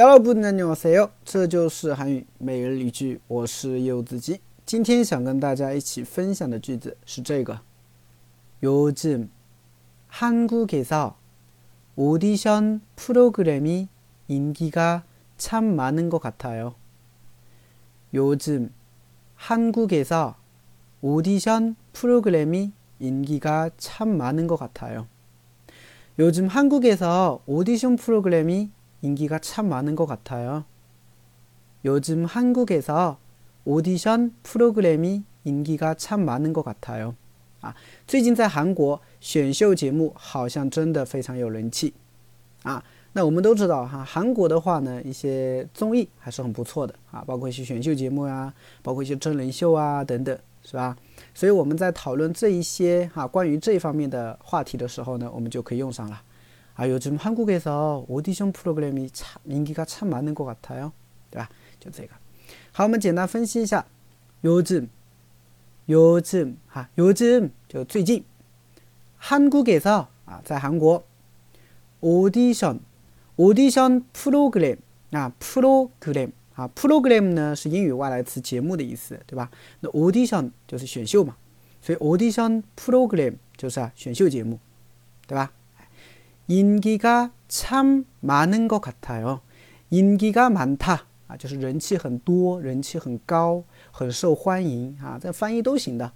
여러분 안녕하세요. 这就是韩语每日一句我是柚子鸡今天想跟大家一起分享的句子是这个 요즘 한국에서 오디션 프로그램이 인기가 참 많은 것 같아요. 요즘 한국에서 오디션 프로그램이 인기가 참 많은 것 같아요. 요즘 한국에서 오디션 프로그램이 인기가 참 많은 것 같아요. 요즘 한국에서 오디션 프로그램이 인기가 참 많은 것 같아요. 啊，最近在韩国选秀节目好像真的非常有人气啊。那我们都知道哈，韩国的话呢，一些综艺还是很不错的啊，包括一些选秀节目呀，包括一些真人秀啊等等，是吧？所以我们在讨论这一些哈关于这方面的话题的时候呢，我们就可以用上了。 啊，요즘한국에서오디션프로그램이참인기가참많은것같아 요， 对吧？就这个。好，我们简单分析一下。요즘요즘哈，요즘就最近。한국에서啊，在韩国。오디션오디션프로그램啊，프로그램啊，프로그램呢是英语外来词节目的意思，对吧？那오디션就是选秀嘛，所以오디션프로그램就是啊选秀节目，对吧？ 인기가참많은것같아 요。 인기가많다啊，就是人气很多，人气很高，很受欢迎啊。这翻译都行的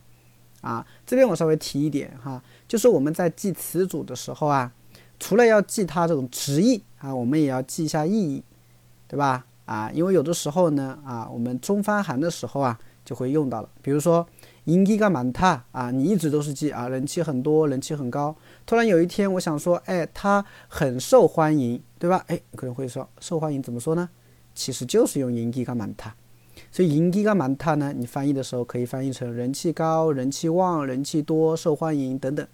啊。这边我稍微提一点哈，就是我们在记词组的时候啊。除了要记它这种直译啊，我们也要记一下意义，对吧？ 啊，因为有的时候呢，啊，我们中翻韩的时候啊，就会用到了。比如说，인기가많다啊，你一直都是记啊，人气很多，人气很高。突然有一天，我想说，哎，它很受欢迎，对吧？哎，可能会说受欢迎怎么说呢？其实就是用인기가많 다。 所以인기가많다呢，你翻译的时候可以翻译成人气高、人气旺、人气多、受欢迎等等，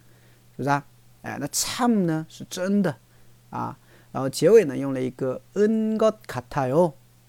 是不是啊？哎，那참呢是真的啊，然后结尾呢用了一个은것같아 요，